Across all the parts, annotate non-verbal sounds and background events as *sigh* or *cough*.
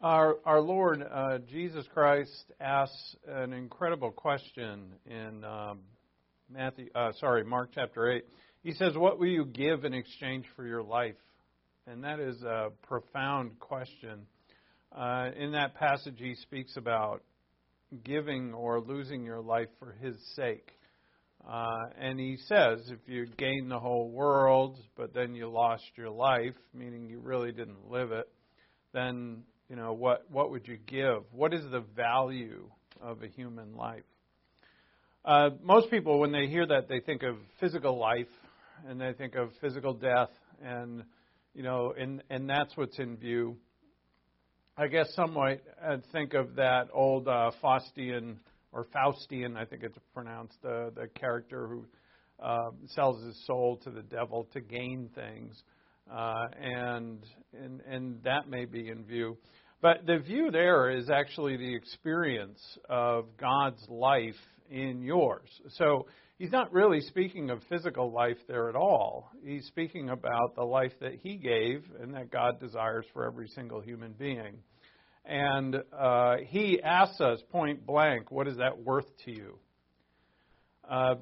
Our, our Lord uh, Jesus Christ asks an incredible question in um, Matthew, uh, sorry, Mark chapter eight. He says, "What will you give in exchange for your life?" And that is a profound question. Uh, in that passage, he speaks about giving or losing your life for His sake. Uh, and he says, if you gain the whole world, but then you lost your life, meaning you really didn't live it, then you know what what would you give? What is the value of a human life? Uh, most people, when they hear that, they think of physical life, and they think of physical death, and you know, and and that's what's in view. I guess some might uh, think of that old uh, Faustian or Faustian, I think it's pronounced, the the character who uh, sells his soul to the devil to gain things, uh, and and and that may be in view. But the view there is actually the experience of God's life in yours. So he's not really speaking of physical life there at all. He's speaking about the life that he gave and that God desires for every single human being. And uh, he asks us point blank, what is that worth to you? Uh,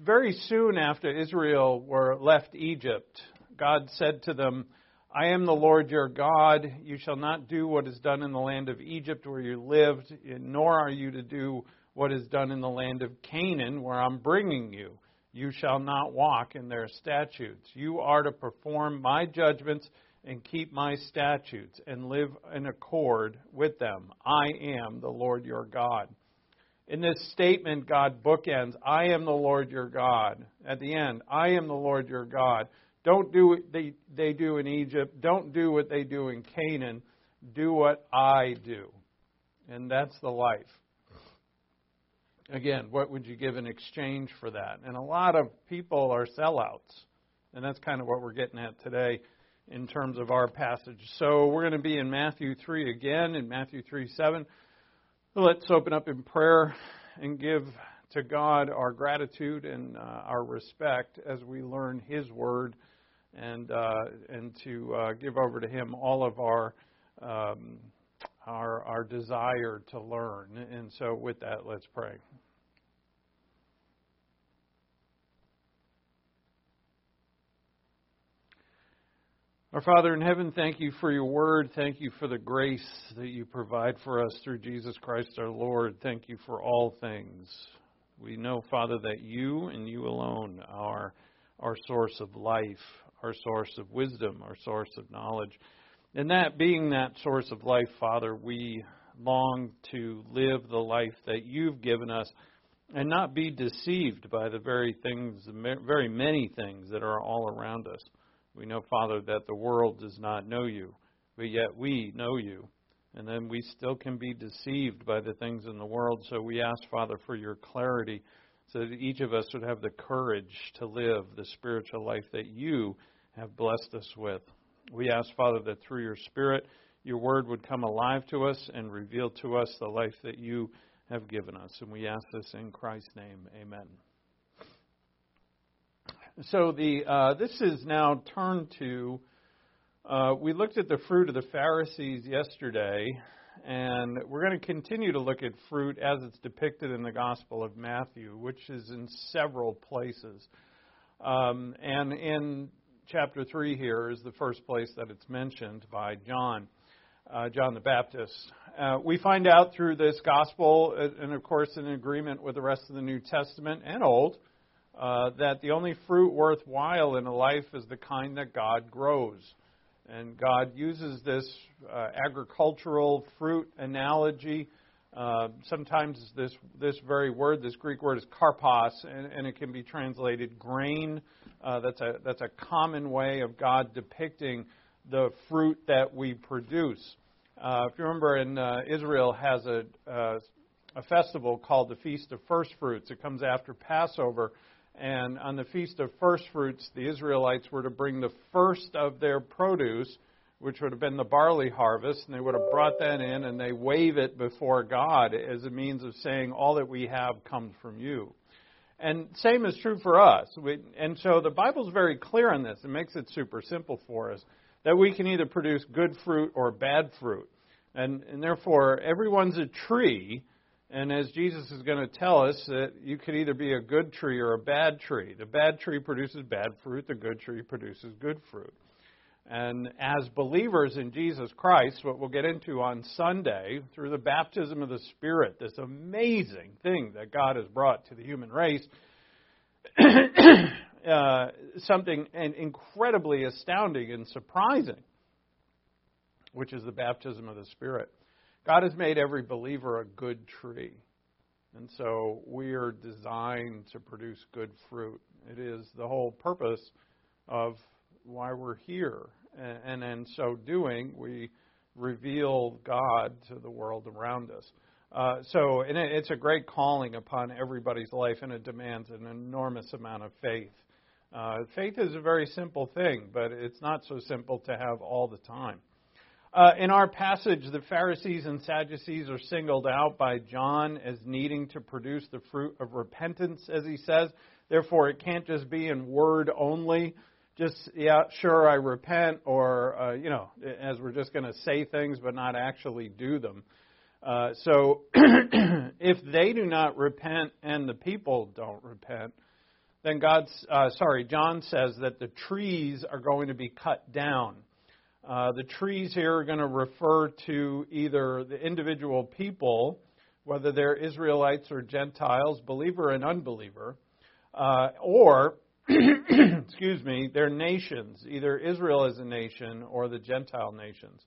very soon after Israel were left Egypt, God said to them, I am the Lord your God. You shall not do what is done in the land of Egypt where you lived, nor are you to do what is done in the land of Canaan where I'm bringing you. You shall not walk in their statutes. You are to perform my judgments and keep my statutes and live in accord with them. I am the Lord your God. In this statement, God bookends, I am the Lord your God. At the end, I am the Lord your God. Don't do what they, they do in Egypt. Don't do what they do in Canaan. Do what I do. And that's the life. Again, what would you give in exchange for that? And a lot of people are sellouts. And that's kind of what we're getting at today in terms of our passage. So we're going to be in Matthew 3 again, in Matthew 3 7. Let's open up in prayer and give to God our gratitude and uh, our respect as we learn His Word and, uh, and to uh, give over to Him all of our, um, our, our desire to learn. And so, with that, let's pray. Our Father in heaven, thank you for your word. Thank you for the grace that you provide for us through Jesus Christ our Lord. Thank you for all things. We know, Father, that you and you alone are our source of life, our source of wisdom, our source of knowledge. And that being that source of life, Father, we long to live the life that you've given us and not be deceived by the very things, very many things that are all around us. We know, Father, that the world does not know you, but yet we know you. And then we still can be deceived by the things in the world. So we ask, Father, for your clarity so that each of us would have the courage to live the spiritual life that you have blessed us with. We ask, Father, that through your Spirit, your word would come alive to us and reveal to us the life that you have given us. And we ask this in Christ's name. Amen. So the uh, this is now turned to. Uh, we looked at the fruit of the Pharisees yesterday, and we're going to continue to look at fruit as it's depicted in the Gospel of Matthew, which is in several places. Um, and in chapter 3 here is the first place that it's mentioned by John, uh, John the Baptist. Uh, we find out through this Gospel, uh, and of course in agreement with the rest of the New Testament and Old, uh, that the only fruit worthwhile in a life is the kind that God grows. And God uses this uh, agricultural fruit analogy. Uh, sometimes this this very word, this Greek word, is karpos, and, and it can be translated grain. Uh, that's a that's a common way of God depicting the fruit that we produce. Uh, if you remember, in uh, Israel has a a festival called the Feast of First Fruits. It comes after Passover, and on the Feast of First Fruits, the Israelites were to bring the first of their produce, which would have been the barley harvest, and they would have brought that in and they wave it before God as a means of saying, All that we have comes from you. And same is true for us. We, and so the Bible's very clear on this. It makes it super simple for us. that we can either produce good fruit or bad fruit. And, and therefore, everyone's a tree, and as Jesus is going to tell us, that you could either be a good tree or a bad tree. The bad tree produces bad fruit, the good tree produces good fruit. And as believers in Jesus Christ, what we'll get into on Sunday, through the baptism of the Spirit, this amazing thing that God has brought to the human race, *coughs* uh, something incredibly astounding and surprising, which is the baptism of the Spirit. God has made every believer a good tree. And so we are designed to produce good fruit. It is the whole purpose of why we're here. And in so doing, we reveal God to the world around us. Uh, so it's a great calling upon everybody's life, and it demands an enormous amount of faith. Uh, faith is a very simple thing, but it's not so simple to have all the time. Uh, in our passage, the Pharisees and Sadducees are singled out by John as needing to produce the fruit of repentance, as he says. Therefore, it can't just be in word only. Just, yeah, sure, I repent, or, uh, you know, as we're just going to say things but not actually do them. Uh, so, *clears throat* if they do not repent and the people don't repent, then God's, uh, sorry, John says that the trees are going to be cut down. Uh, the trees here are going to refer to either the individual people, whether they're Israelites or Gentiles, believer and unbeliever, uh, or, *clears throat* excuse me, their nations, either Israel as a nation or the Gentile nations.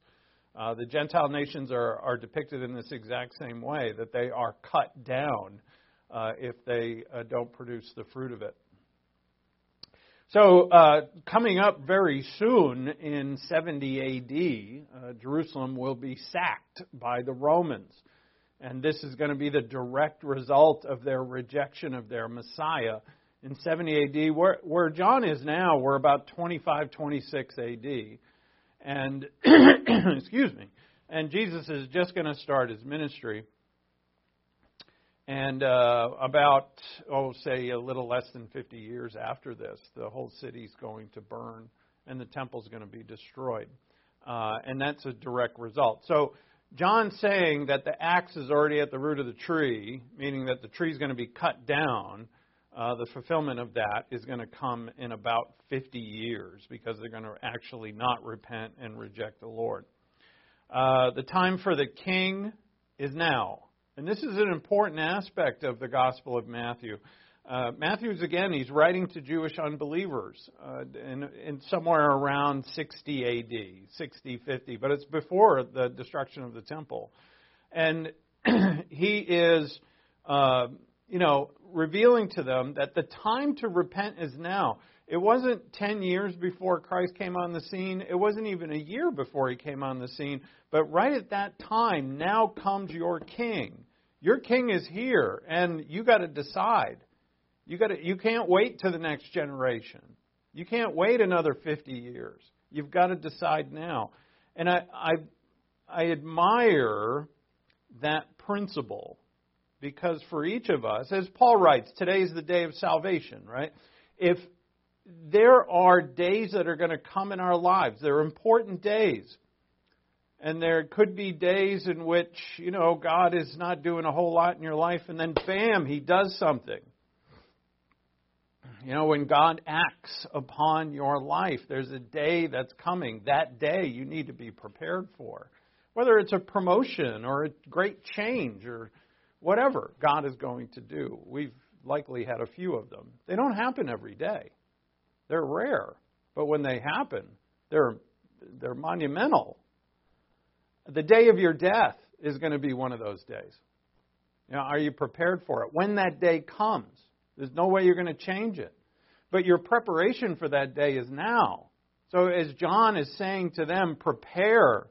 Uh, the Gentile nations are, are depicted in this exact same way, that they are cut down uh, if they uh, don't produce the fruit of it. So, uh, coming up very soon in 70 AD, uh, Jerusalem will be sacked by the Romans. And this is going to be the direct result of their rejection of their Messiah. In 70 AD, where, where John is now, we're about 25, 26 AD. And, *clears throat* excuse me, and Jesus is just going to start his ministry. And uh, about, oh, say a little less than 50 years after this, the whole city's going to burn and the temple's going to be destroyed. Uh, and that's a direct result. So, John's saying that the axe is already at the root of the tree, meaning that the tree is going to be cut down. Uh, the fulfillment of that is going to come in about 50 years because they're going to actually not repent and reject the Lord. Uh, the time for the king is now. And this is an important aspect of the Gospel of Matthew. Uh, Matthew's, again, he's writing to Jewish unbelievers uh, in, in, somewhere around 60 AD, 60, 50, but it's before the destruction of the temple. And *clears throat* he is, uh, you know, revealing to them that the time to repent is now. It wasn't 10 years before Christ came on the scene. It wasn't even a year before he came on the scene. But right at that time, now comes your king. Your king is here, and you got to decide. You got to, you can't wait to the next generation. You can't wait another 50 years. You've got to decide now. And I, I, I admire that principle because for each of us, as Paul writes, today is the day of salvation, right? If there are days that are going to come in our lives. They're important days. And there could be days in which, you know, God is not doing a whole lot in your life, and then bam, He does something. You know, when God acts upon your life, there's a day that's coming. That day you need to be prepared for. Whether it's a promotion or a great change or whatever God is going to do. We've likely had a few of them. They don't happen every day. They're rare, but when they happen, they're they're monumental. The day of your death is going to be one of those days. You know, are you prepared for it? When that day comes, there's no way you're going to change it. But your preparation for that day is now. So as John is saying to them, prepare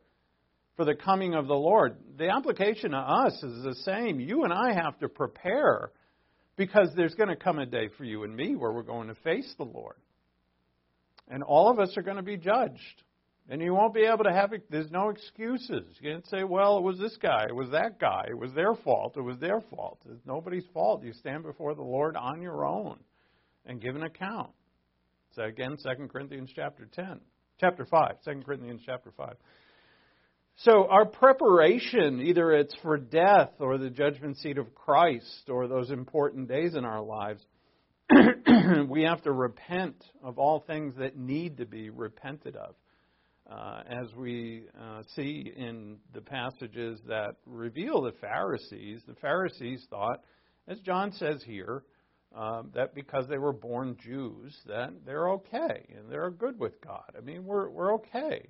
for the coming of the Lord. The application to us is the same. You and I have to prepare because there's going to come a day for you and me where we're going to face the Lord. And all of us are going to be judged. And you won't be able to have it. There's no excuses. You can't say, well, it was this guy, it was that guy, it was their fault, it was their fault. It's nobody's fault. You stand before the Lord on your own and give an account. So again, 2 Corinthians chapter 10. Chapter 5, 2 Corinthians chapter 5. So our preparation, either it's for death or the judgment seat of Christ or those important days in our lives, *clears throat* we have to repent of all things that need to be repented of. Uh, as we uh, see in the passages that reveal the Pharisees, the Pharisees thought, as John says here, um, that because they were born Jews, that they're okay and they're good with God. I mean, we're we're okay.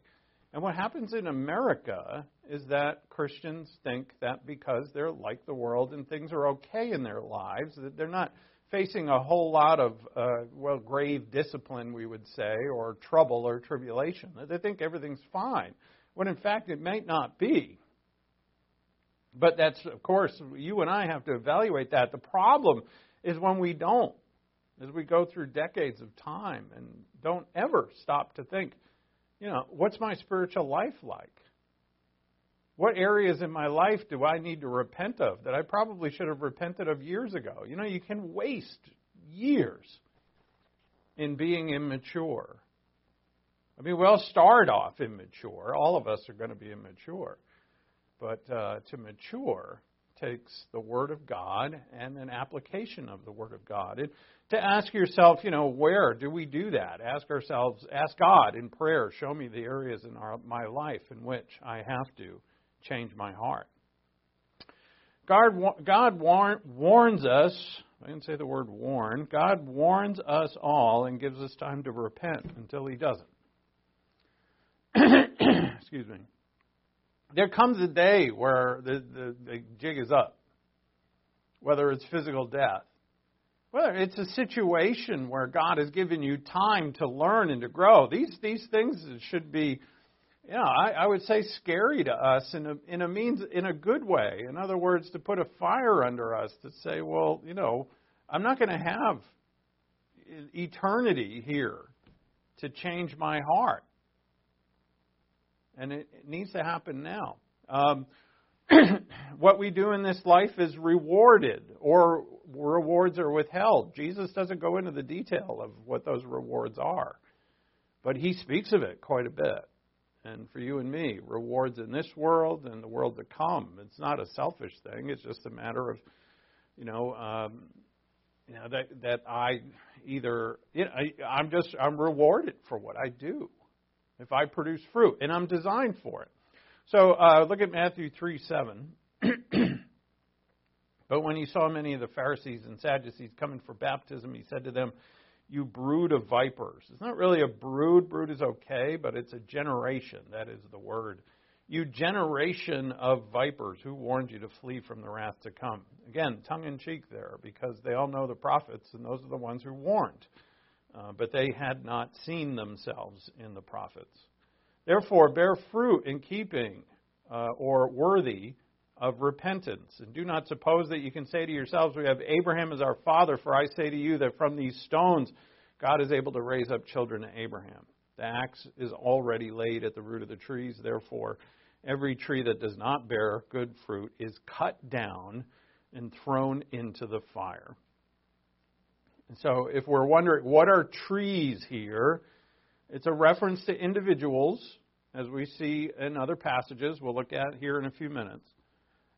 And what happens in America is that Christians think that because they're like the world and things are okay in their lives, that they're not facing a whole lot of, uh, well, grave discipline, we would say, or trouble or tribulation. They think everything's fine, when in fact it might not be. But that's, of course, you and I have to evaluate that. The problem is when we don't, as we go through decades of time and don't ever stop to think, you know, what's my spiritual life like? What areas in my life do I need to repent of that I probably should have repented of years ago? You know, you can waste years in being immature. I mean, we all start off immature. All of us are going to be immature. But uh, to mature takes the Word of God and an application of the Word of God. And to ask yourself, you know, where do we do that? Ask ourselves, ask God in prayer, show me the areas in our, my life in which I have to change my heart. God, God war, warns us, I didn't say the word warn, God warns us all and gives us time to repent until He doesn't. *coughs* Excuse me. There comes a day where the, the, the jig is up, whether it's physical death whether it's a situation where God has given you time to learn and to grow. These these things should be, know, I, I would say scary to us in a in a means in a good way. In other words, to put a fire under us to say, well, you know, I'm not going to have eternity here to change my heart, and it, it needs to happen now. Um, *clears throat* what we do in this life is rewarded or rewards are withheld. Jesus doesn't go into the detail of what those rewards are, but he speaks of it quite a bit. And for you and me, rewards in this world and the world to come. It's not a selfish thing. It's just a matter of, you know, um, you know that that I either you know, I, I'm just I'm rewarded for what I do if I produce fruit, and I'm designed for it. So uh, look at Matthew 3 7. *clears throat* but when he saw many of the Pharisees and Sadducees coming for baptism, he said to them, You brood of vipers. It's not really a brood. Brood is okay, but it's a generation. That is the word. You generation of vipers, who warned you to flee from the wrath to come? Again, tongue in cheek there, because they all know the prophets, and those are the ones who warned. Uh, but they had not seen themselves in the prophets. Therefore, bear fruit in keeping uh, or worthy of repentance. And do not suppose that you can say to yourselves, We have Abraham as our father, for I say to you that from these stones God is able to raise up children to Abraham. The axe is already laid at the root of the trees. Therefore, every tree that does not bear good fruit is cut down and thrown into the fire. And so, if we're wondering what are trees here, it's a reference to individuals, as we see in other passages we'll look at here in a few minutes.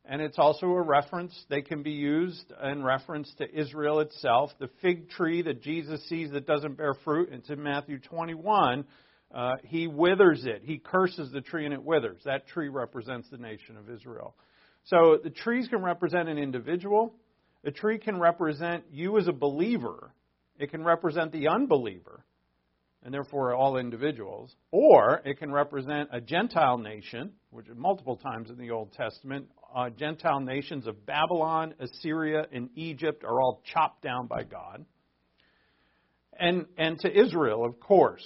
And it's also a reference, they can be used in reference to Israel itself. The fig tree that Jesus sees that doesn't bear fruit, it's in Matthew 21. Uh, he withers it. He curses the tree and it withers. That tree represents the nation of Israel. So the trees can represent an individual. A tree can represent you as a believer. It can represent the unbeliever and therefore all individuals, or it can represent a Gentile nation, which multiple times in the Old Testament, uh, Gentile nations of Babylon, Assyria, and Egypt are all chopped down by God. And, and to Israel, of course.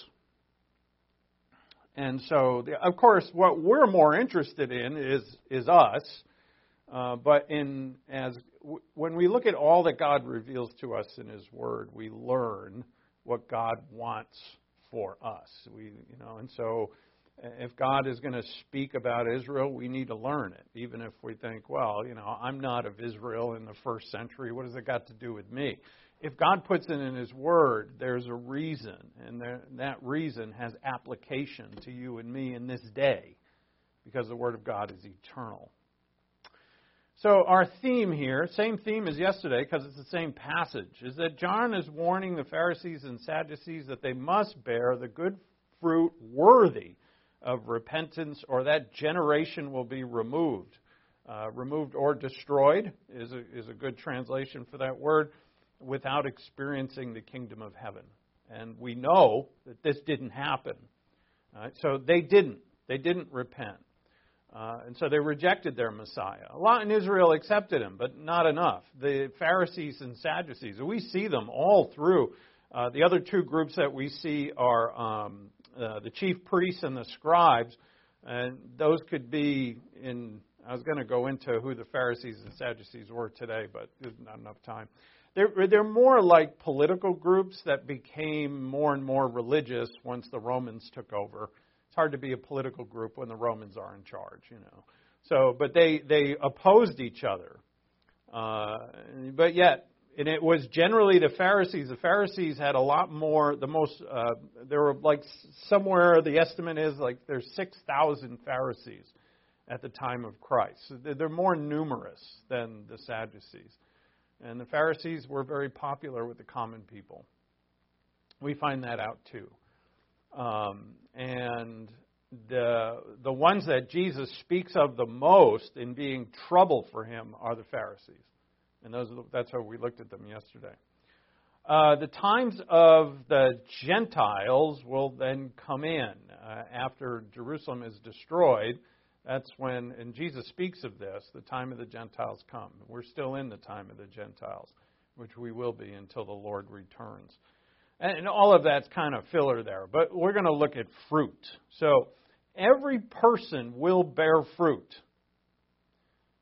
And so, the, of course, what we're more interested in is, is us. Uh, but in, as, w- when we look at all that God reveals to us in His Word, we learn what God wants for us. We, you know, and so if God is going to speak about Israel, we need to learn it, even if we think, well, you know, I'm not of Israel in the first century. What has it got to do with me? If God puts it in His Word, there's a reason, and that reason has application to you and me in this day, because the Word of God is eternal. So, our theme here, same theme as yesterday because it's the same passage, is that John is warning the Pharisees and Sadducees that they must bear the good fruit worthy of repentance, or that generation will be removed. Uh, removed or destroyed is a, is a good translation for that word, without experiencing the kingdom of heaven. And we know that this didn't happen. Right? So they didn't. They didn't repent. Uh, and so they rejected their Messiah. A lot in Israel accepted him, but not enough. The Pharisees and Sadducees, we see them all through. Uh, the other two groups that we see are um, uh, the chief priests and the scribes, and those could be in. I was going to go into who the Pharisees and Sadducees were today, but there's not enough time. They're, they're more like political groups that became more and more religious once the Romans took over. It's hard to be a political group when the Romans are in charge, you know. So, but they they opposed each other, uh, but yet and it was generally the Pharisees. The Pharisees had a lot more. The most uh, there were like somewhere the estimate is like there's six thousand Pharisees at the time of Christ. So they're more numerous than the Sadducees, and the Pharisees were very popular with the common people. We find that out too, um, and the the ones that Jesus speaks of the most in being trouble for him are the Pharisees. And those, that's how we looked at them yesterday. Uh, the times of the Gentiles will then come in uh, after Jerusalem is destroyed. That's when, and Jesus speaks of this, the time of the Gentiles come. We're still in the time of the Gentiles, which we will be until the Lord returns. And all of that's kind of filler there, but we're going to look at fruit. So every person will bear fruit.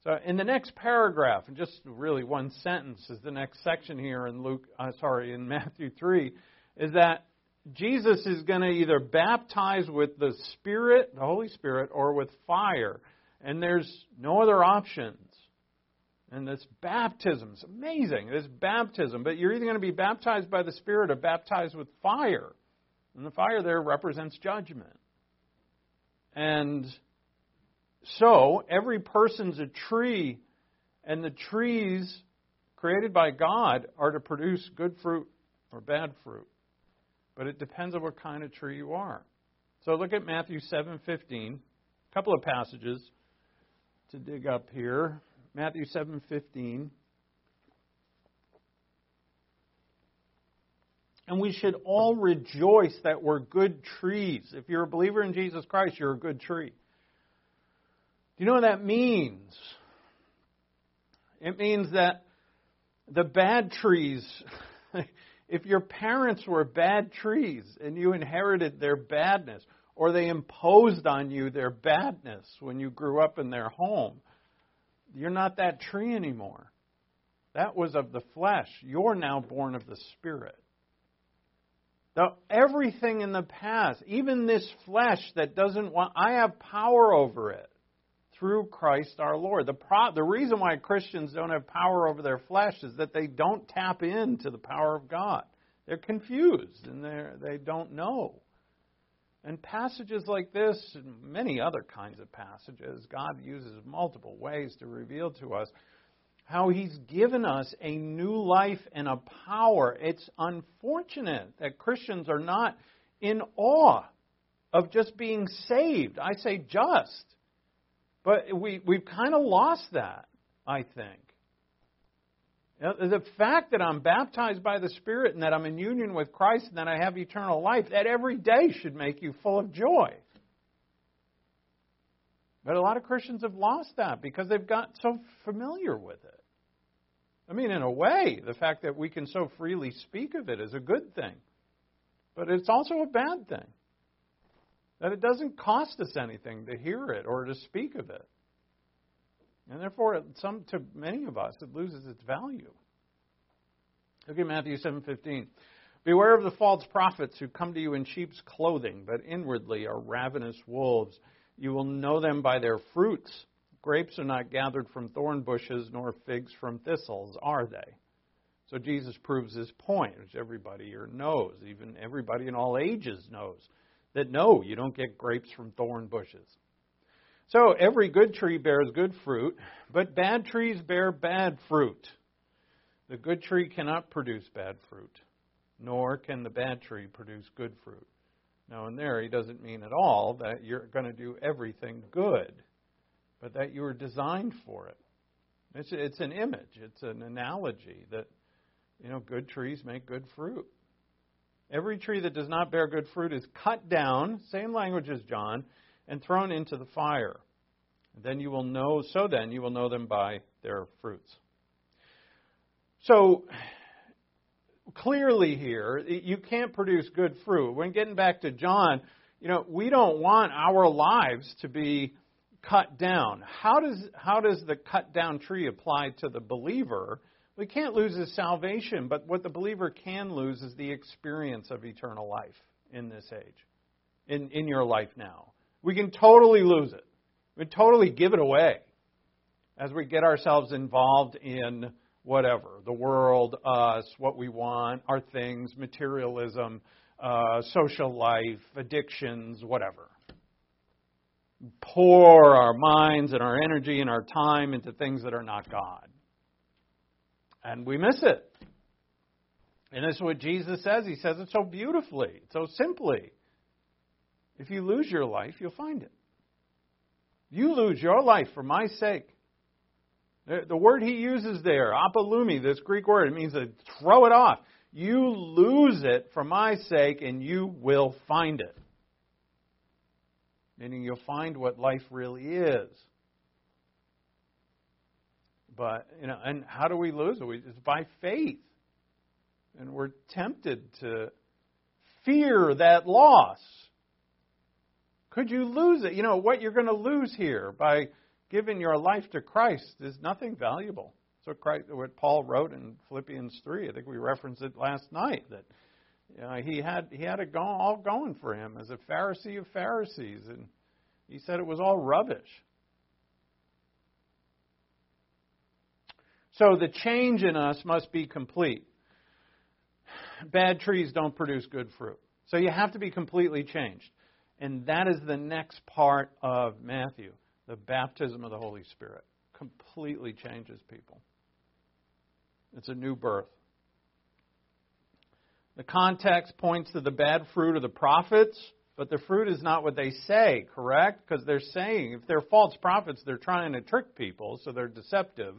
So in the next paragraph, and just really one sentence is the next section here in Luke, uh, sorry, in *laughs* Matthew 3, is that Jesus is going to either baptize with the Spirit, the Holy Spirit, or with fire. And there's no other options. And this baptism is amazing. This baptism, but you're either going to be baptized by the Spirit or baptized with fire. And the fire there represents judgment. And so, every person's a tree, and the trees created by God are to produce good fruit or bad fruit. But it depends on what kind of tree you are. So look at Matthew 7:15. A couple of passages to dig up here. Matthew 7:15. And we should all rejoice that we're good trees. If you're a believer in Jesus Christ, you're a good tree. Do you know what that means? It means that the bad trees, *laughs* if your parents were bad trees and you inherited their badness, or they imposed on you their badness when you grew up in their home, you're not that tree anymore. That was of the flesh. You're now born of the Spirit. Now, everything in the past, even this flesh that doesn't want, I have power over it through Christ our Lord. The, pro- the reason why Christians don't have power over their flesh is that they don't tap into the power of God. They're confused and they they don't know. And passages like this, and many other kinds of passages, God uses multiple ways to reveal to us how He's given us a new life and a power. It's unfortunate that Christians are not in awe of just being saved. I say just. But we, we've kind of lost that, I think. The fact that I'm baptized by the Spirit and that I'm in union with Christ and that I have eternal life, that every day should make you full of joy. But a lot of Christians have lost that because they've got so familiar with it. I mean, in a way, the fact that we can so freely speak of it is a good thing. But it's also a bad thing. That it doesn't cost us anything to hear it or to speak of it. And therefore, some to many of us, it loses its value. Look at Matthew 7:15. Beware of the false prophets who come to you in sheep's clothing, but inwardly are ravenous wolves. You will know them by their fruits. Grapes are not gathered from thorn bushes, nor figs from thistles, are they? So Jesus proves his point, which everybody here knows, even everybody in all ages knows, that no, you don't get grapes from thorn bushes. So every good tree bears good fruit, but bad trees bear bad fruit. The good tree cannot produce bad fruit, nor can the bad tree produce good fruit. Now, in there, he doesn't mean at all that you're going to do everything good, but that you were designed for it. It's, it's an image, it's an analogy that, you know, good trees make good fruit. Every tree that does not bear good fruit is cut down, same language as John, and thrown into the fire. Then you will know, so then you will know them by their fruits. So, clearly here, you can't produce good fruit. When getting back to John, you know, we don't want our lives to be cut down. How does, how does the cut down tree apply to the believer? We can't lose his salvation, but what the believer can lose is the experience of eternal life in this age, in, in your life now. We can totally lose it. We totally give it away as we get ourselves involved in whatever the world, us, what we want, our things, materialism, uh, social life, addictions, whatever. Pour our minds and our energy and our time into things that are not God. And we miss it. And this is what Jesus says. He says it so beautifully, so simply. If you lose your life, you'll find it. You lose your life for my sake. The word he uses there, apolumi, this Greek word, it means to throw it off. You lose it for my sake, and you will find it. Meaning you'll find what life really is. But, you know, and how do we lose it? It's by faith. And we're tempted to fear that loss. Could you lose it? You know, what you're going to lose here by giving your life to Christ is nothing valuable. So Christ, what Paul wrote in Philippians three, I think we referenced it last night that you know, he had he had it all going for him as a Pharisee of Pharisees, and he said it was all rubbish. So the change in us must be complete. Bad trees don't produce good fruit. So you have to be completely changed. And that is the next part of Matthew the baptism of the Holy Spirit. Completely changes people. It's a new birth. The context points to the bad fruit of the prophets, but the fruit is not what they say, correct? Because they're saying, if they're false prophets, they're trying to trick people, so they're deceptive.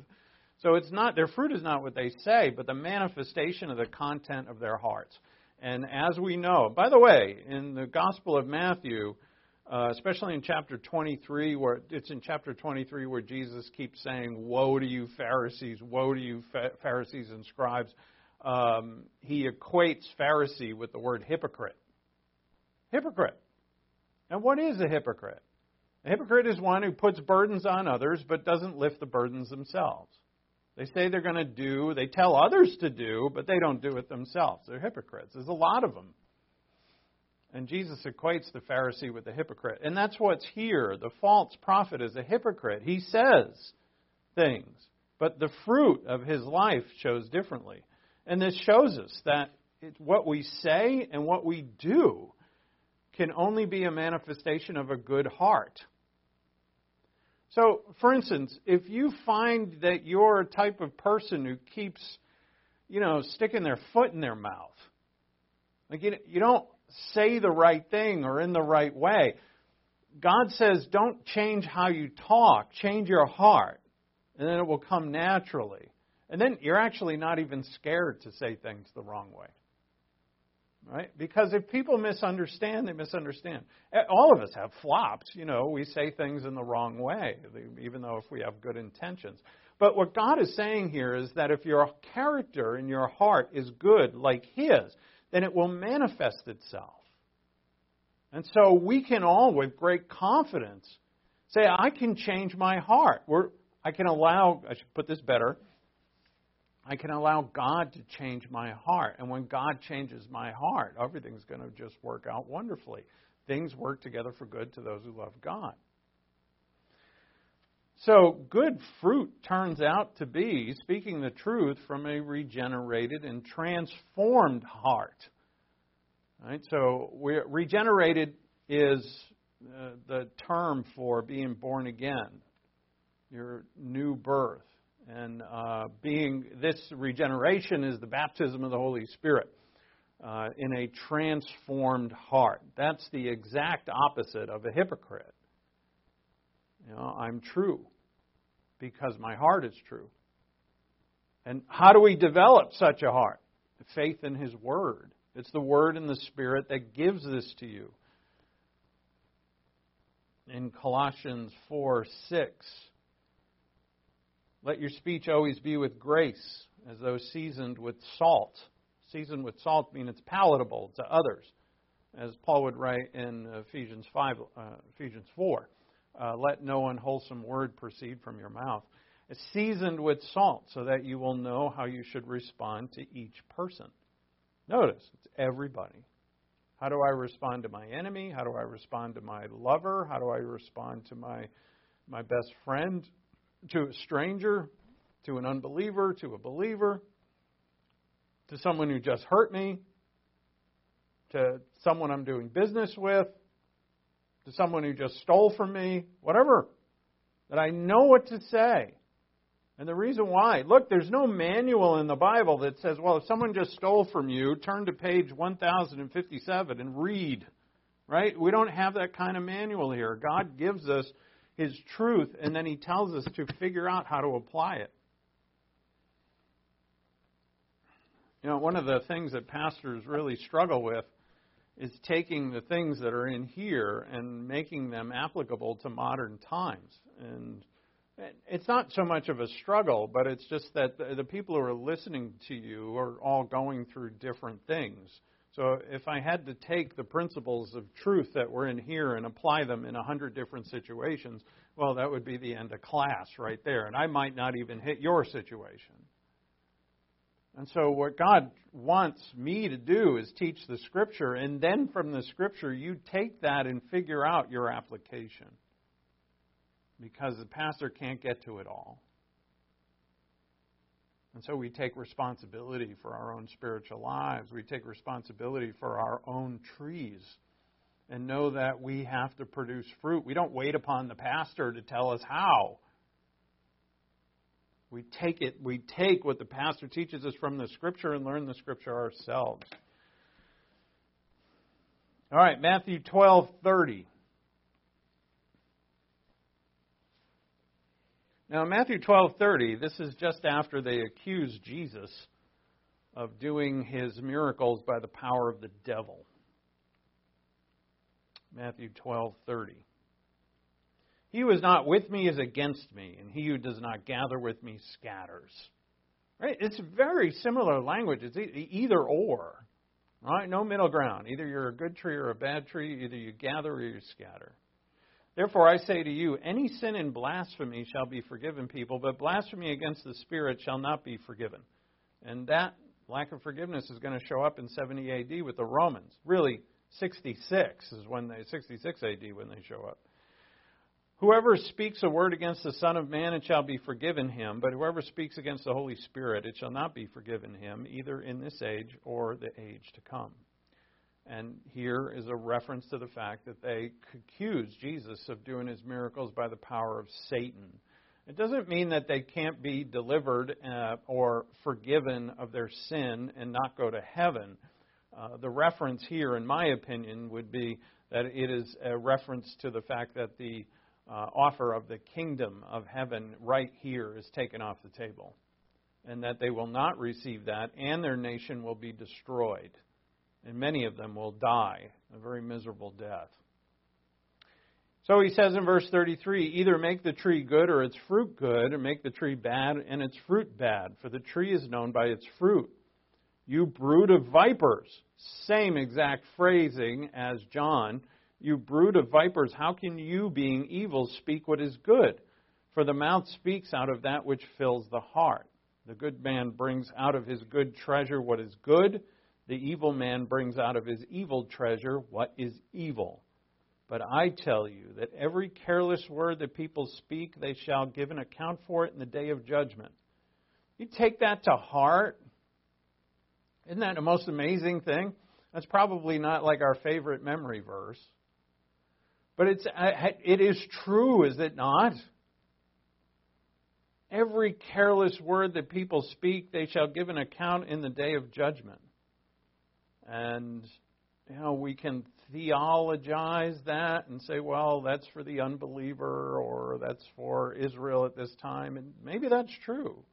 So it's not their fruit is not what they say, but the manifestation of the content of their hearts. And as we know, by the way, in the Gospel of Matthew, uh, especially in chapter 23, where it's in chapter 23 where Jesus keeps saying, "Woe to you, Pharisees! Woe to you, Pharisees and scribes!" Um, he equates Pharisee with the word hypocrite. Hypocrite. And what is a hypocrite? A hypocrite is one who puts burdens on others but doesn't lift the burdens themselves. They say they're going to do, they tell others to do, but they don't do it themselves. They're hypocrites. There's a lot of them. And Jesus equates the Pharisee with the hypocrite. And that's what's here. The false prophet is a hypocrite. He says things, but the fruit of his life shows differently. And this shows us that what we say and what we do can only be a manifestation of a good heart. So, for instance, if you find that you're a type of person who keeps, you know, sticking their foot in their mouth, like you, you don't say the right thing or in the right way. God says, don't change how you talk, change your heart, and then it will come naturally. And then you're actually not even scared to say things the wrong way. Right? Because if people misunderstand, they misunderstand. Eh, all of us have flops. You know, we say things in the wrong way, even though if we have good intentions. But what God is saying here is that if your character and your heart is good like His, then it will manifest itself. And so we can all, with great confidence, say, I can change my heart. We're, I can allow, I should put this better, I can allow God to change my heart. And when God changes my heart, everything's going to just work out wonderfully. Things work together for good to those who love God. So, good fruit turns out to be speaking the truth from a regenerated and transformed heart. Right? So, regenerated is uh, the term for being born again, your new birth. And uh, being this regeneration is the baptism of the Holy Spirit uh, in a transformed heart. That's the exact opposite of a hypocrite. You know, I'm true because my heart is true. And how do we develop such a heart? Faith in His Word. It's the Word and the Spirit that gives this to you. In Colossians 4 6, let your speech always be with grace, as though seasoned with salt. Seasoned with salt means it's palatable to others, as Paul would write in Ephesians 5, uh, Ephesians 4. Uh, let no unwholesome word proceed from your mouth. It's seasoned with salt, so that you will know how you should respond to each person. Notice, it's everybody. How do I respond to my enemy? How do I respond to my lover? How do I respond to my my best friend? To a stranger, to an unbeliever, to a believer, to someone who just hurt me, to someone I'm doing business with, to someone who just stole from me, whatever. That I know what to say. And the reason why, look, there's no manual in the Bible that says, well, if someone just stole from you, turn to page 1057 and read. Right? We don't have that kind of manual here. God gives us his truth, and then he tells us to figure out how to apply it. You know, one of the things that pastors really struggle with is taking the things that are in here and making them applicable to modern times. And it's not so much of a struggle, but it's just that the, people who are listening to you are all going through different things. So if I had to take the principles of truth that were in here and apply them in a hundred different situations, well, that would be the end of class right there. And I might not even hit your situation. And so, what God wants me to do is teach the Scripture, and then from the Scripture, you take that and figure out your application. Because the pastor can't get to it all. And so we take responsibility for our own spiritual lives. We take responsibility for our own trees and know that we have to produce fruit. We don't wait upon the pastor to tell us how. We take it, we take what the pastor teaches us from the scripture and learn the scripture ourselves. All right, Matthew 12:30. Now, Matthew 12:30, this is just after they accuse Jesus of doing his miracles by the power of the devil. Matthew 12:30. He who is not with me is against me, and he who does not gather with me scatters. Right? It's very similar language. It's either or. Right? No middle ground. Either you're a good tree or a bad tree. Either you gather or you scatter. Therefore, I say to you, any sin and blasphemy shall be forgiven people, but blasphemy against the Spirit shall not be forgiven. And that lack of forgiveness is going to show up in 70 AD with the Romans. Really, 66 is when they 66 AD when they show up. Whoever speaks a word against the Son of Man, it shall be forgiven him. But whoever speaks against the Holy Spirit, it shall not be forgiven him, either in this age or the age to come. And here is a reference to the fact that they accuse Jesus of doing his miracles by the power of Satan. It doesn't mean that they can't be delivered uh, or forgiven of their sin and not go to heaven. Uh, the reference here, in my opinion, would be that it is a reference to the fact that the uh, offer of the kingdom of heaven right here is taken off the table. And that they will not receive that, and their nation will be destroyed and many of them will die a very miserable death. So he says in verse 33 either make the tree good or its fruit good, or make the tree bad and its fruit bad, for the tree is known by its fruit. You brood of vipers. Same exact phrasing as John. You brood of vipers, how can you, being evil, speak what is good? For the mouth speaks out of that which fills the heart. The good man brings out of his good treasure what is good. The evil man brings out of his evil treasure what is evil. But I tell you that every careless word that people speak, they shall give an account for it in the day of judgment. You take that to heart. Isn't that the most amazing thing? That's probably not like our favorite memory verse. But it's, uh, it is true, is it not? Every careless word that people speak, they shall give an account in the day of judgment. And, you know, we can theologize that and say, well, that's for the unbeliever or that's for Israel at this time. And maybe that's true.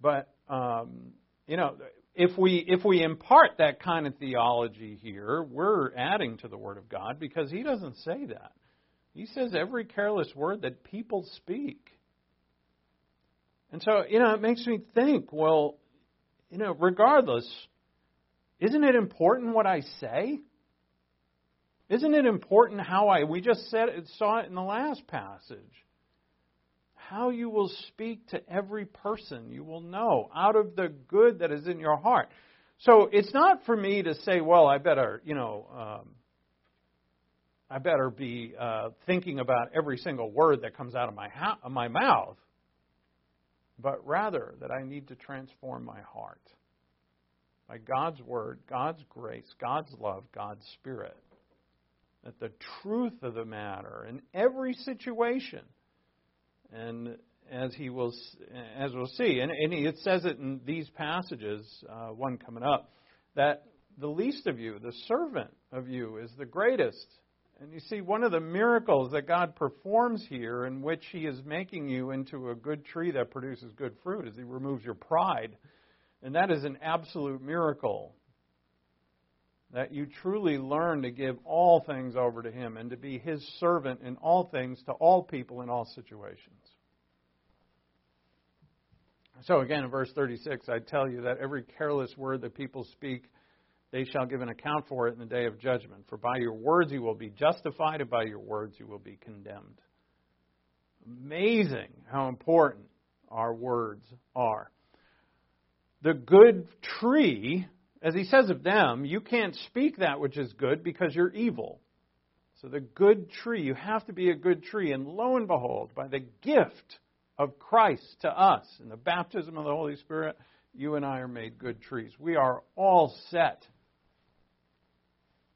But, um, you know, if we if we impart that kind of theology here, we're adding to the Word of God because He doesn't say that. He says every careless word that people speak. And so, you know, it makes me think, well, you know, regardless, isn't it important what I say? Isn't it important how I, we just said it, saw it in the last passage. How you will speak to every person, you will know out of the good that is in your heart. So it's not for me to say, well, I better, you know, um, I better be uh, thinking about every single word that comes out of my, ha- my mouth, but rather that I need to transform my heart by God's Word, God's grace, God's love, God's Spirit. That the truth of the matter in every situation, and as he will, as we'll see, and, and it says it in these passages, uh, one coming up, that the least of you, the servant of you, is the greatest. And you see, one of the miracles that God performs here, in which He is making you into a good tree that produces good fruit, is He removes your pride and that is an absolute miracle. That you truly learn to give all things over to Him and to be His servant in all things to all people in all situations. So, again, in verse 36, I tell you that every careless word that people speak, they shall give an account for it in the day of judgment. For by your words you will be justified, and by your words you will be condemned. Amazing how important our words are the good tree, as he says of them, you can't speak that which is good because you're evil. So the good tree, you have to be a good tree. And lo and behold, by the gift of Christ to us in the baptism of the Holy Spirit, you and I are made good trees. We are all set.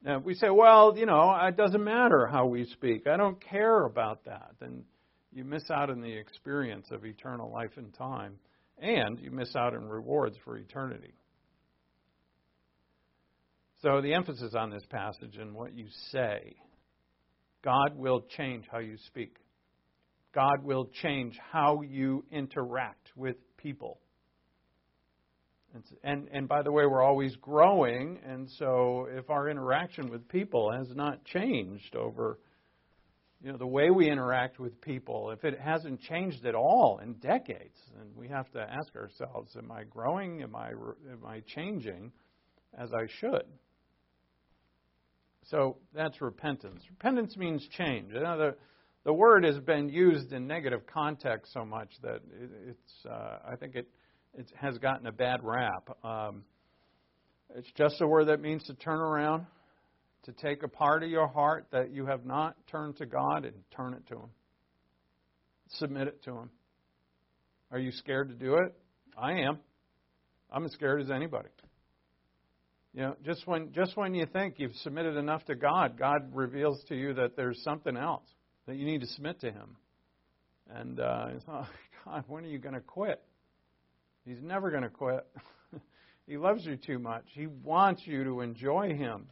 Now, we say, well, you know, it doesn't matter how we speak, I don't care about that, then you miss out on the experience of eternal life and time and you miss out on rewards for eternity. So the emphasis on this passage and what you say. God will change how you speak. God will change how you interact with people. And, and, and by the way, we're always growing, and so if our interaction with people has not changed over you know, the way we interact with people, if it hasn't changed at all in decades, then we have to ask ourselves, am I growing? Am I, am I changing as I should? So that's repentance. Repentance means change. You know, the, the word has been used in negative context so much that it, it's, uh, I think it, it has gotten a bad rap. Um, it's just a word that means to turn around, to take a part of your heart that you have not turned to God and turn it to Him. Submit it to Him. Are you scared to do it? I am. I'm as scared as anybody. You know, just when just when you think you've submitted enough to God, God reveals to you that there's something else that you need to submit to Him. And uh, it's, oh *laughs* God, when are you going to quit? He's never going to quit. *laughs* he loves you too much. He wants you to enjoy Him.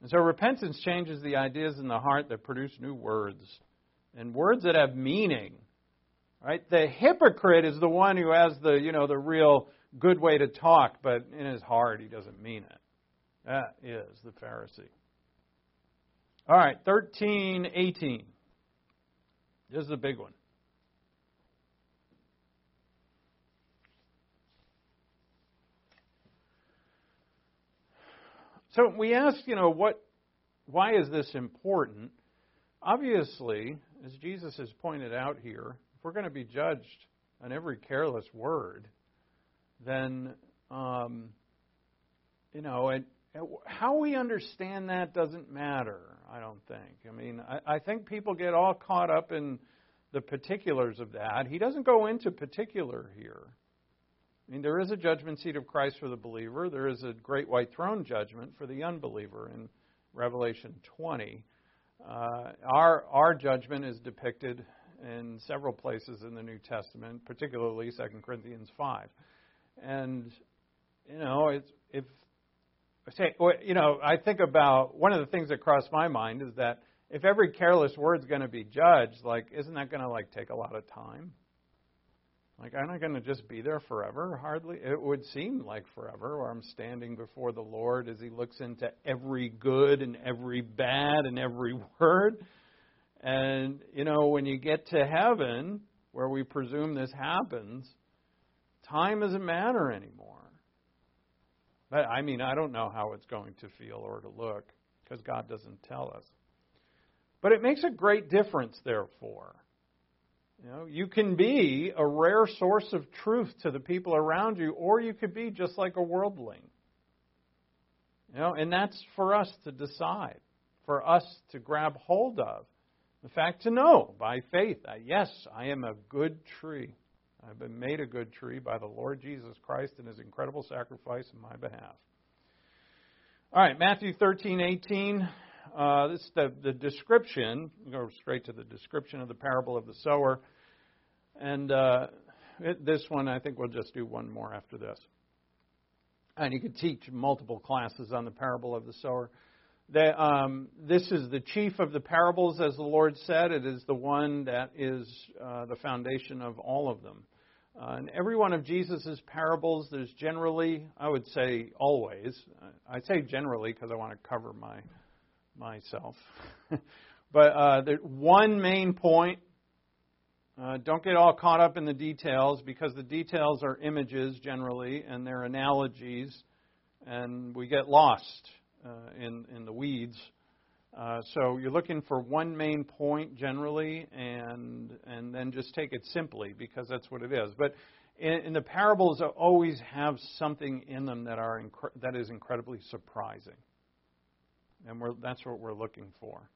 And so repentance changes the ideas in the heart that produce new words and words that have meaning. Right? The hypocrite is the one who has the, you know, the real good way to talk, but in his heart he doesn't mean it. That is the Pharisee. All right, 13, 18. This is a big one. So we ask, you know, what, why is this important? Obviously, as Jesus has pointed out here, if we're going to be judged on every careless word, then um, you know, and, how we understand that doesn't matter. I don't think. I mean, I, I think people get all caught up in the particulars of that. He doesn't go into particular here. I mean, there is a judgment seat of Christ for the believer. There is a great white throne judgment for the unbeliever in Revelation 20. Uh, our our judgment is depicted in several places in the New Testament, particularly 2 Corinthians 5. And you know, it's, if say, you know, I think about one of the things that crossed my mind is that if every careless word is going to be judged, like, isn't that going to like take a lot of time? Like, I'm not going to just be there forever. Hardly. It would seem like forever, where I'm standing before the Lord as He looks into every good and every bad and every *laughs* word. And you know, when you get to heaven, where we presume this happens, time doesn't matter anymore. But I mean, I don't know how it's going to feel or to look because God doesn't tell us. But it makes a great difference, therefore. You know, you can be a rare source of truth to the people around you, or you could be just like a worldling. You know, and that's for us to decide, for us to grab hold of. The fact to know by faith that yes, I am a good tree. I've been made a good tree by the Lord Jesus Christ and his incredible sacrifice in my behalf. All right, Matthew 13, 18. Uh, this is the, the description. Go straight to the description of the parable of the sower. And uh, it, this one, I think we'll just do one more after this. And you could teach multiple classes on the parable of the sower. The, um, this is the chief of the parables, as the Lord said. It is the one that is uh, the foundation of all of them. Uh, in every one of Jesus' parables, there's generally, I would say always, I say generally because I want to cover my myself, *laughs* but uh, one main point. Uh, don't get all caught up in the details because the details are images generally and they're analogies, and we get lost uh, in, in the weeds. Uh, so you're looking for one main point generally, and and then just take it simply because that's what it is. But in, in the parables, always have something in them that are that is incredibly surprising, and that's what we're looking for.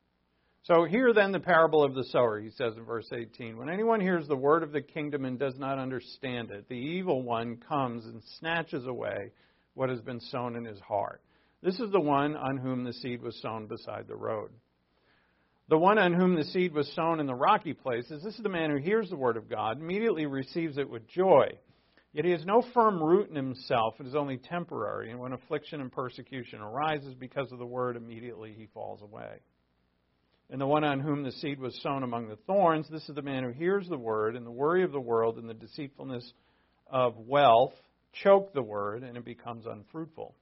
So here then the parable of the sower, he says in verse 18. When anyone hears the word of the kingdom and does not understand it, the evil one comes and snatches away what has been sown in his heart. This is the one on whom the seed was sown beside the road. The one on whom the seed was sown in the rocky places, this is the man who hears the word of God, immediately receives it with joy. Yet he has no firm root in himself, it is only temporary, and when affliction and persecution arises because of the word, immediately he falls away. And the one on whom the seed was sown among the thorns, this is the man who hears the word, and the worry of the world and the deceitfulness of wealth choke the word, and it becomes unfruitful.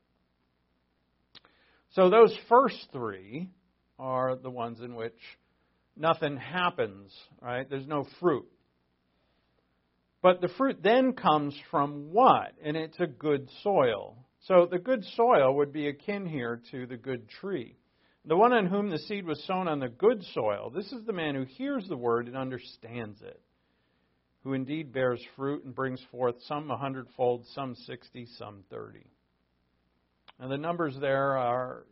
So those first three are the ones in which nothing happens, right? There's no fruit. But the fruit then comes from what? And it's a good soil. So the good soil would be akin here to the good tree. The one on whom the seed was sown on the good soil, this is the man who hears the word and understands it, who indeed bears fruit and brings forth some a hundredfold, some sixty, some thirty. And the numbers there are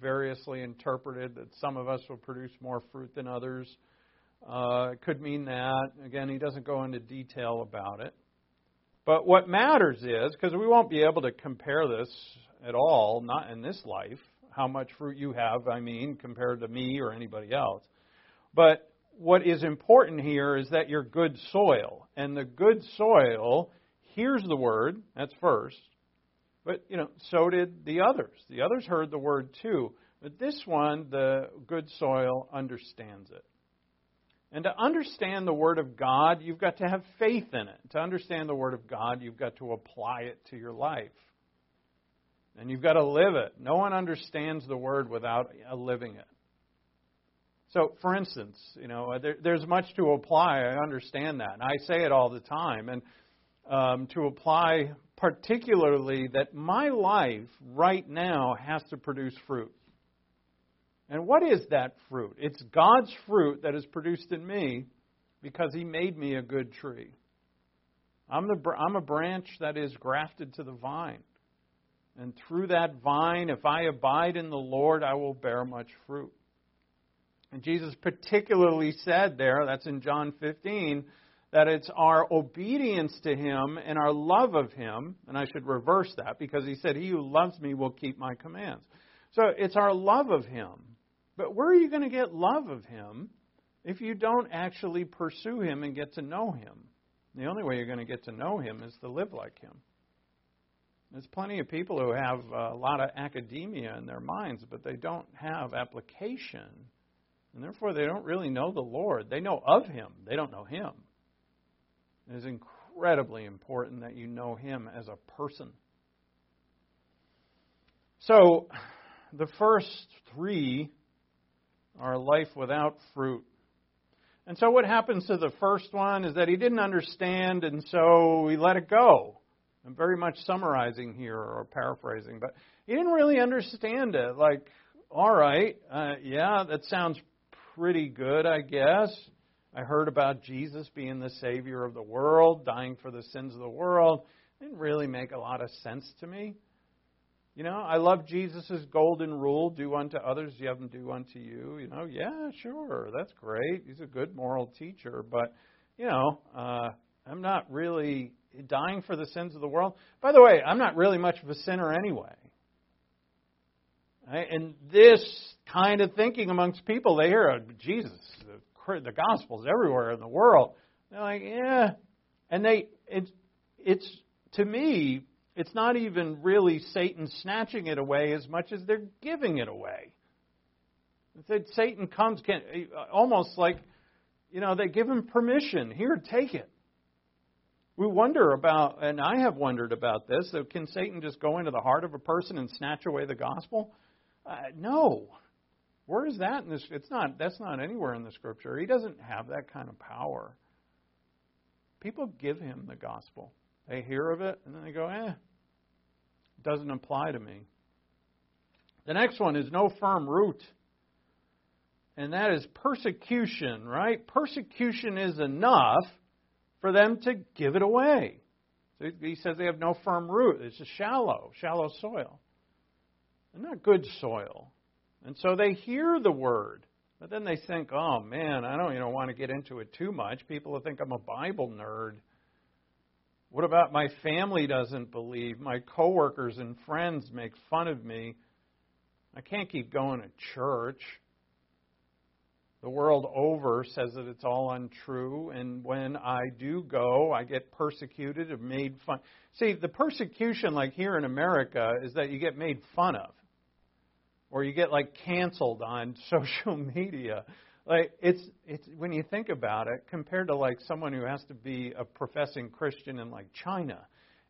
variously interpreted that some of us will produce more fruit than others. Uh, it could mean that. Again, he doesn't go into detail about it. But what matters is, because we won't be able to compare this at all, not in this life, how much fruit you have, I mean, compared to me or anybody else. But what is important here is that you're good soil. And the good soil hears the word, that's first, but, you know, so did the others. The others heard the word too. But this one, the good soil, understands it. And to understand the Word of God, you've got to have faith in it. To understand the Word of God, you've got to apply it to your life. And you've got to live it. No one understands the Word without living it. So, for instance, you know, there, there's much to apply. I understand that. And I say it all the time. And um, to apply particularly that my life right now has to produce fruit. And what is that fruit? It's God's fruit that is produced in me because He made me a good tree. I'm, the, I'm a branch that is grafted to the vine. And through that vine, if I abide in the Lord, I will bear much fruit. And Jesus particularly said there, that's in John 15, that it's our obedience to Him and our love of Him, and I should reverse that because He said, He who loves me will keep my commands. So it's our love of Him. But where are you going to get love of Him if you don't actually pursue Him and get to know Him? The only way you're going to get to know Him is to live like Him. There's plenty of people who have a lot of academia in their minds, but they don't have application. And therefore, they don't really know the Lord. They know of Him, they don't know Him. It is incredibly important that you know Him as a person. So, the first three are life without fruit. And so, what happens to the first one is that he didn't understand, and so he let it go. I'm very much summarizing here or paraphrasing, but he didn't really understand it. Like, all right, uh, yeah, that sounds pretty good, I guess. I heard about Jesus being the Savior of the world, dying for the sins of the world. It didn't really make a lot of sense to me. You know, I love Jesus' golden rule do unto others, you have them do unto you. You know, yeah, sure, that's great. He's a good moral teacher, but, you know, uh, I'm not really dying for the sins of the world. By the way, I'm not really much of a sinner anyway. And this kind of thinking amongst people, they hear oh, Jesus, the, the gospel's everywhere in the world. They're like, yeah, and they it's it's to me, it's not even really Satan snatching it away as much as they're giving it away. That Satan comes, can almost like, you know, they give him permission. Here, take it. We wonder about, and I have wondered about this. So can Satan just go into the heart of a person and snatch away the gospel? Uh, no. Where is that in this? It's not. That's not anywhere in the scripture. He doesn't have that kind of power. People give him the gospel. They hear of it and then they go, eh, doesn't apply to me. The next one is no firm root. And that is persecution, right? Persecution is enough for them to give it away. So he says they have no firm root. It's a shallow, shallow soil. And not good soil. And so they hear the word, but then they think, oh man, I don't you know, want to get into it too much. People will think I'm a Bible nerd. What about my family doesn't believe? My coworkers and friends make fun of me. I can't keep going to church the world over says that it's all untrue, and when I do go, I get persecuted or made fun. See, the persecution, like here in America, is that you get made fun of, or you get like canceled on *laughs* social media. Like it's it's when you think about it, compared to like someone who has to be a professing Christian in like China,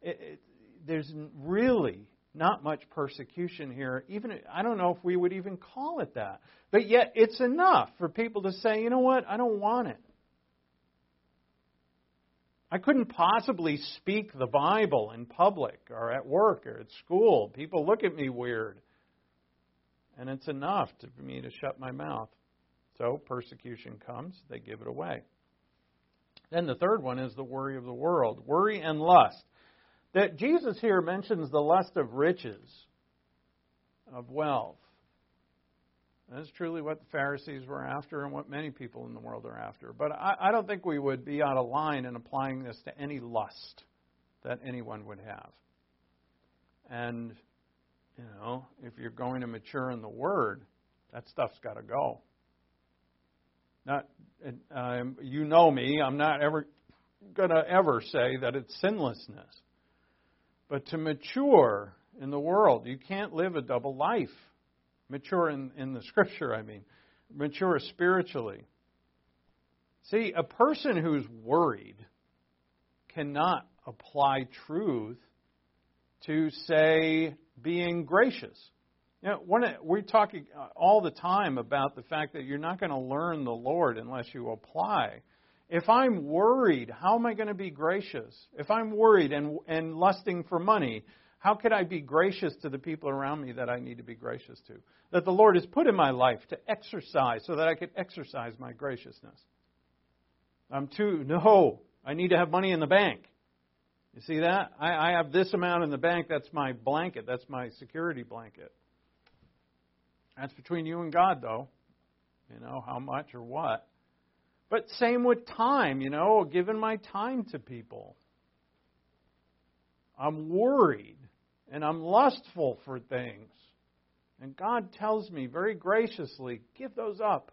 it, it, there's really not much persecution here. Even I don't know if we would even call it that. But yet it's enough for people to say, you know what, I don't want it. I couldn't possibly speak the Bible in public or at work or at school. People look at me weird. And it's enough to, for me to shut my mouth. So persecution comes, they give it away. Then the third one is the worry of the world. Worry and lust that Jesus here mentions the lust of riches, of wealth. That's truly what the Pharisees were after and what many people in the world are after. But I, I don't think we would be out of line in applying this to any lust that anyone would have. And, you know, if you're going to mature in the Word, that stuff's got to go. Not, um, you know me, I'm not ever going to ever say that it's sinlessness. But to mature in the world, you can't live a double life. Mature in, in the scripture, I mean. Mature spiritually. See, a person who's worried cannot apply truth to, say, being gracious. You know, when it, we're talking uh, all the time about the fact that you're not going to learn the Lord unless you apply. If I'm worried, how am I going to be gracious? If I'm worried and, and lusting for money, how could I be gracious to the people around me that I need to be gracious to? That the Lord has put in my life to exercise so that I could exercise my graciousness. I'm too, no, I need to have money in the bank. You see that? I, I have this amount in the bank. That's my blanket. That's my security blanket. That's between you and God, though. You know, how much or what. But same with time, you know, giving my time to people. I'm worried and I'm lustful for things. And God tells me very graciously, give those up.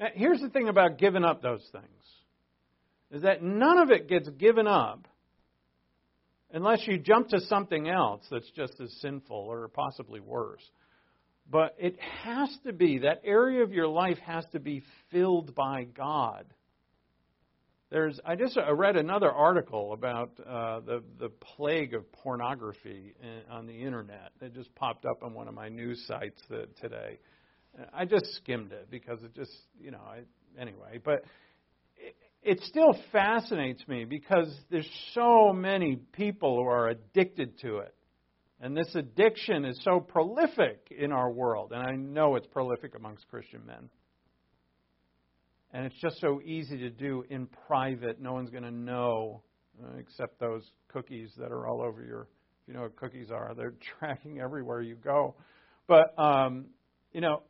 Now, here's the thing about giving up those things is that none of it gets given up unless you jump to something else that's just as sinful or possibly worse. But it has to be, that area of your life has to be filled by God. There's, I just I read another article about uh, the the plague of pornography in, on the internet. It just popped up on one of my news sites that, today. I just skimmed it because it just you know I, anyway. But it, it still fascinates me because there's so many people who are addicted to it, and this addiction is so prolific in our world. And I know it's prolific amongst Christian men. And it's just so easy to do in private. No one's going to know uh, except those cookies that are all over your. You know what cookies are? They're *laughs* tracking everywhere you go. But um, you know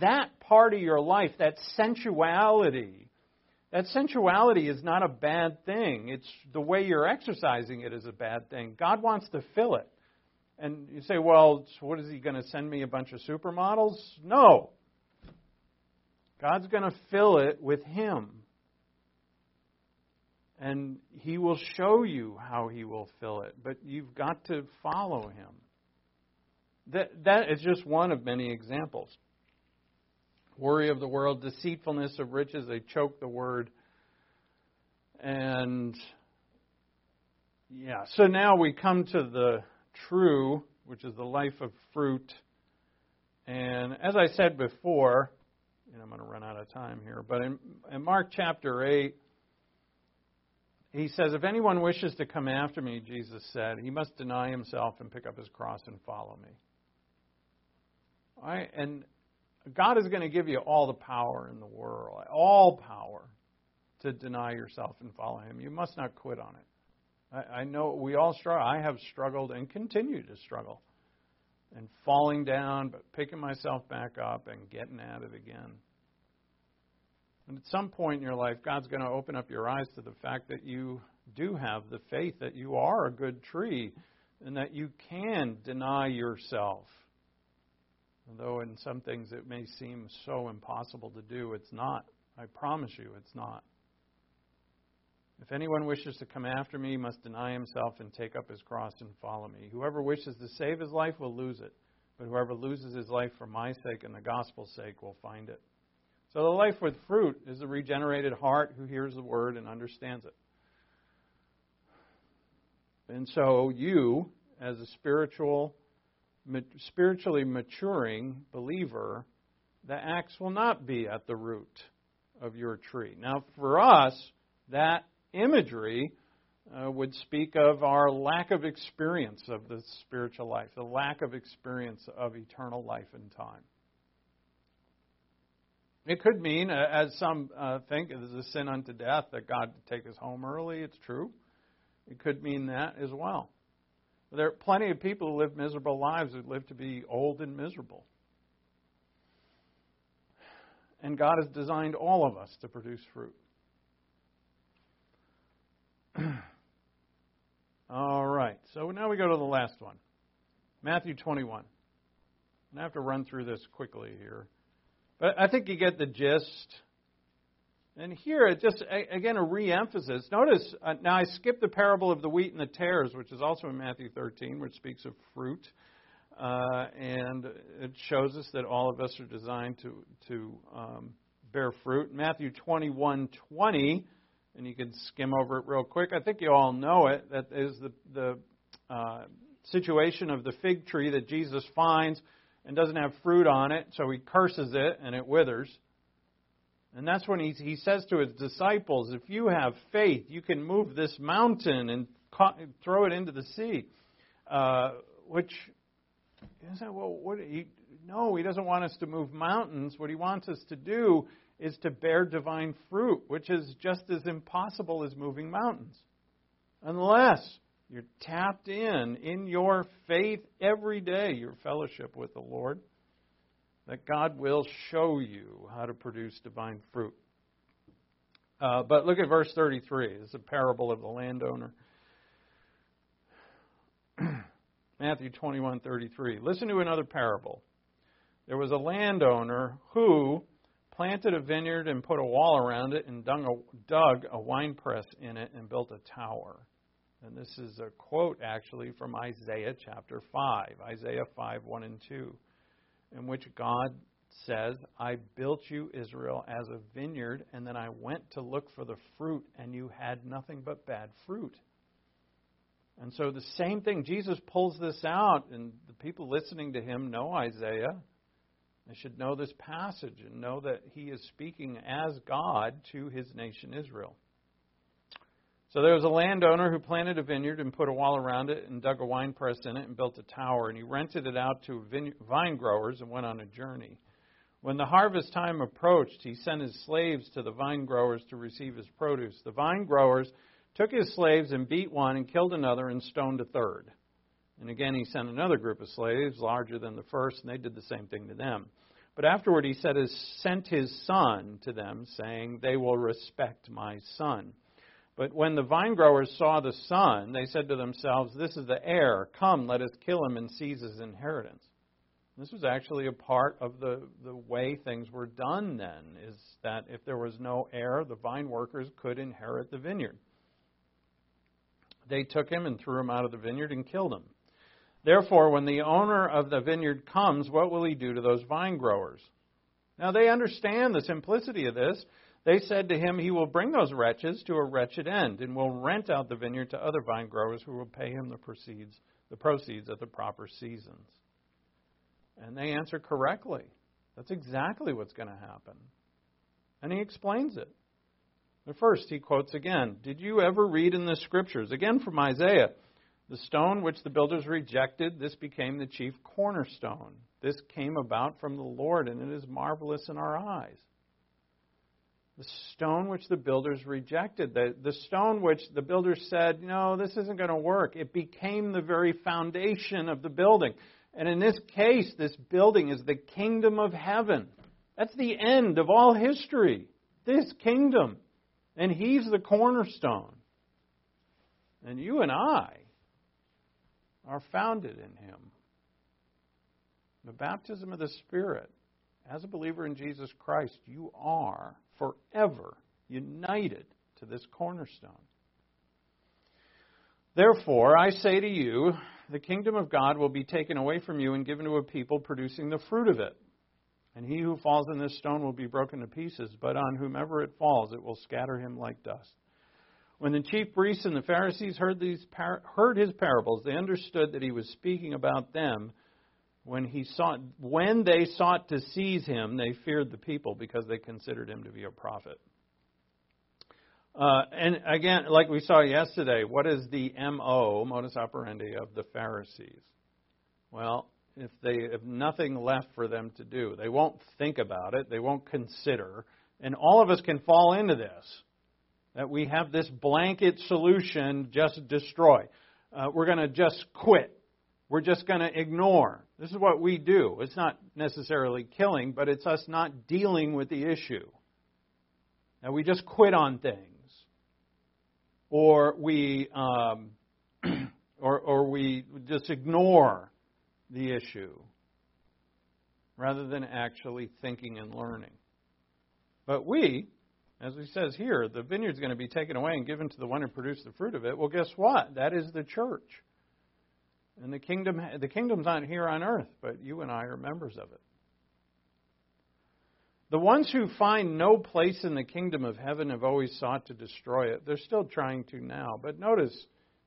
that part of your life, that sensuality, that sensuality is not a bad thing. It's the way you're exercising it is a bad thing. God wants to fill it. And you say, well, what is he going to send me a bunch of supermodels? No. God's going to fill it with Him. And He will show you how He will fill it, but you've got to follow Him. That, that is just one of many examples. Worry of the world, deceitfulness of riches, they choke the word. And yeah, so now we come to the true, which is the life of fruit. And as I said before, and I'm going to run out of time here, but in, in Mark chapter 8, he says, If anyone wishes to come after me, Jesus said, he must deny himself and pick up his cross and follow me. Right? And God is going to give you all the power in the world, all power to deny yourself and follow him. You must not quit on it. I, know we all struggle. I have struggled and continue to struggle and falling down, but picking myself back up and getting at it again. And at some point in your life, God's going to open up your eyes to the fact that you do have the faith that you are a good tree and that you can deny yourself. Though in some things it may seem so impossible to do, it's not. I promise you, it's not. If anyone wishes to come after me, he must deny himself and take up his cross and follow me. Whoever wishes to save his life will lose it, but whoever loses his life for my sake and the gospel's sake will find it. So the life with fruit is a regenerated heart who hears the word and understands it. And so you, as a spiritual, spiritually maturing believer, the axe will not be at the root of your tree. Now, for us, that imagery uh, would speak of our lack of experience of the spiritual life, the lack of experience of eternal life and time. It could mean, uh, as some uh, think, it is a sin unto death that God take us home early. It's true. It could mean that as well. There are plenty of people who live miserable lives who live to be old and miserable. And God has designed all of us to produce fruit. *clears throat* All right. So now we go to the last one Matthew 21. And I have to run through this quickly here. But I think you get the gist. And here, it just again a re-emphasis. Notice uh, now I skipped the parable of the wheat and the tares, which is also in Matthew 13, which speaks of fruit, uh, and it shows us that all of us are designed to to um, bear fruit. Matthew 21:20 and you can skim over it real quick. I think you all know it. That is the, the uh, situation of the fig tree that Jesus finds and doesn't have fruit on it, so he curses it and it withers. And that's when he, he says to his disciples, If you have faith, you can move this mountain and ca- throw it into the sea. Uh, which, is that, well, what, he, no, he doesn't want us to move mountains. What he wants us to do is to bear divine fruit, which is just as impossible as moving mountains. unless you're tapped in in your faith every day, your fellowship with the Lord, that God will show you how to produce divine fruit. Uh, but look at verse 33. It's a parable of the landowner. *clears throat* Matthew 21:33. Listen to another parable. There was a landowner who planted a vineyard and put a wall around it and dug a, wine press in it and built a tower. And this is a quote actually from Isaiah chapter 5, Isaiah 5, 1 and 2, in which God says, I built you, Israel, as a vineyard, and then I went to look for the fruit, and you had nothing but bad fruit. And so the same thing, Jesus pulls this out, and the people listening to him know Isaiah. They should know this passage and know that he is speaking as God to his nation Israel. So there was a landowner who planted a vineyard and put a wall around it and dug a wine press in it and built a tower. And he rented it out to vine growers and went on a journey. When the harvest time approached, he sent his slaves to the vine growers to receive his produce. The vine growers took his slaves and beat one and killed another and stoned a third. And again, he sent another group of slaves, larger than the first, and they did the same thing to them. But afterward, he said, has sent his son to them, saying, They will respect my son. But when the vine growers saw the son, they said to themselves, This is the heir. Come, let us kill him and seize his inheritance. This was actually a part of the, the way things were done then, is that if there was no heir, the vine workers could inherit the vineyard. They took him and threw him out of the vineyard and killed him. Therefore, when the owner of the vineyard comes, what will he do to those vine growers? Now they understand the simplicity of this. They said to him, He will bring those wretches to a wretched end, and will rent out the vineyard to other vine growers who will pay him the proceeds, the proceeds at the proper seasons. And they answer correctly. That's exactly what's going to happen. And he explains it. But first, he quotes again Did you ever read in the scriptures, again from Isaiah, the stone which the builders rejected, this became the chief cornerstone. This came about from the Lord, and it is marvelous in our eyes. The stone which the builders rejected, the, the stone which the builders said, no, this isn't going to work, it became the very foundation of the building. And in this case, this building is the kingdom of heaven. That's the end of all history. This kingdom. And He's the cornerstone. And you and I are founded in Him. The baptism of the Spirit, as a believer in Jesus Christ, you are forever united to this cornerstone. Therefore, I say to you, the kingdom of God will be taken away from you and given to a people producing the fruit of it. And he who falls in this stone will be broken to pieces, but on whomever it falls, it will scatter him like dust. When the chief priests and the Pharisees heard, these par- heard his parables, they understood that he was speaking about them. When, he sought, when they sought to seize him, they feared the people because they considered him to be a prophet. Uh, and again, like we saw yesterday, what is the MO, modus operandi, of the Pharisees? Well, if they have nothing left for them to do, they won't think about it, they won't consider. And all of us can fall into this that we have this blanket solution just destroy. Uh, we're going to just quit. We're just going to ignore. This is what we do. It's not necessarily killing, but it's us not dealing with the issue. Now, we just quit on things or we um, *clears throat* or, or we just ignore the issue rather than actually thinking and learning. But we, as he says here, the vineyard's going to be taken away and given to the one who produced the fruit of it. Well, guess what? That is the church. And the kingdom the kingdom's not here on earth, but you and I are members of it. The ones who find no place in the kingdom of heaven have always sought to destroy it. They're still trying to now. But notice,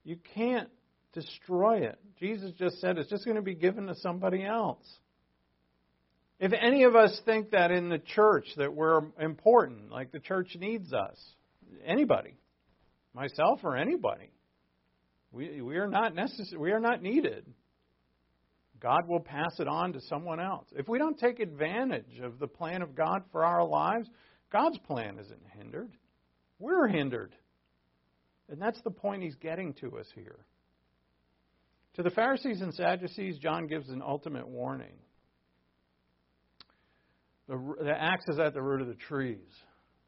you can't destroy it. Jesus just said it's just going to be given to somebody else. If any of us think that in the church that we're important, like the church needs us, anybody, myself or anybody, we, we are not necessary, we are not needed. God will pass it on to someone else. If we don't take advantage of the plan of God for our lives, God's plan isn't hindered. We're hindered. And that's the point he's getting to us here. To the Pharisees and Sadducees, John gives an ultimate warning. The, the axe is at the root of the trees.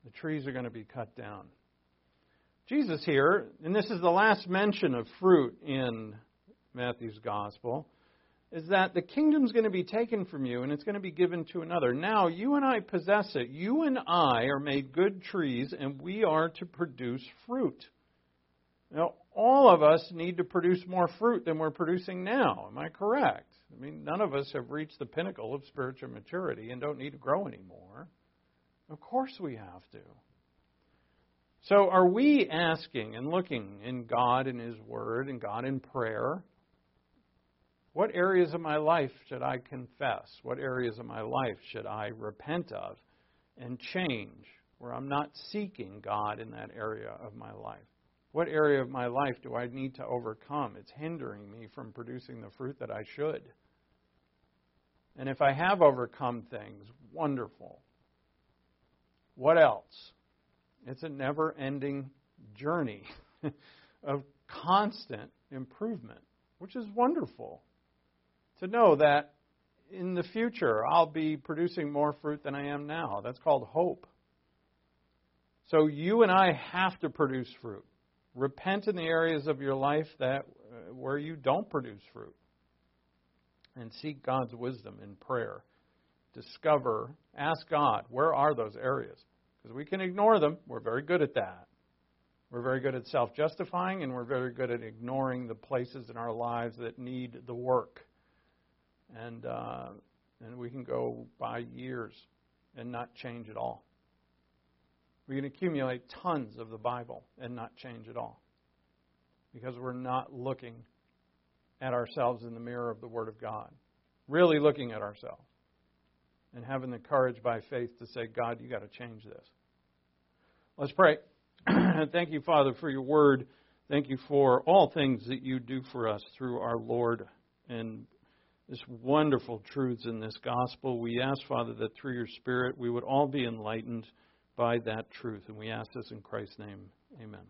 The trees are going to be cut down. Jesus here, and this is the last mention of fruit in Matthew's gospel, is that the kingdom's going to be taken from you and it's going to be given to another. Now, you and I possess it. You and I are made good trees and we are to produce fruit. Now, all of us need to produce more fruit than we're producing now. Am I correct? I mean, none of us have reached the pinnacle of spiritual maturity and don't need to grow anymore. Of course we have to. So, are we asking and looking in God and His Word and God in prayer? What areas of my life should I confess? What areas of my life should I repent of and change where I'm not seeking God in that area of my life? What area of my life do I need to overcome? It's hindering me from producing the fruit that I should. And if I have overcome things, wonderful. What else? It's a never ending journey *laughs* of constant improvement, which is wonderful. To know that in the future I'll be producing more fruit than I am now. That's called hope. So you and I have to produce fruit. Repent in the areas of your life that uh, where you don't produce fruit. And seek God's wisdom in prayer. Discover, ask God, where are those areas? Because we can ignore them. We're very good at that. We're very good at self justifying, and we're very good at ignoring the places in our lives that need the work. And, uh, and we can go by years and not change at all. We can accumulate tons of the Bible and not change at all because we're not looking at ourselves in the mirror of the Word of God, really looking at ourselves and having the courage by faith to say, God, you got to change this. Let's pray. *clears throat* Thank you, Father, for your word. Thank you for all things that you do for us through our Lord and this wonderful truths in this gospel. We ask, Father, that through your Spirit we would all be enlightened by that truth. And we ask this in Christ's name. Amen.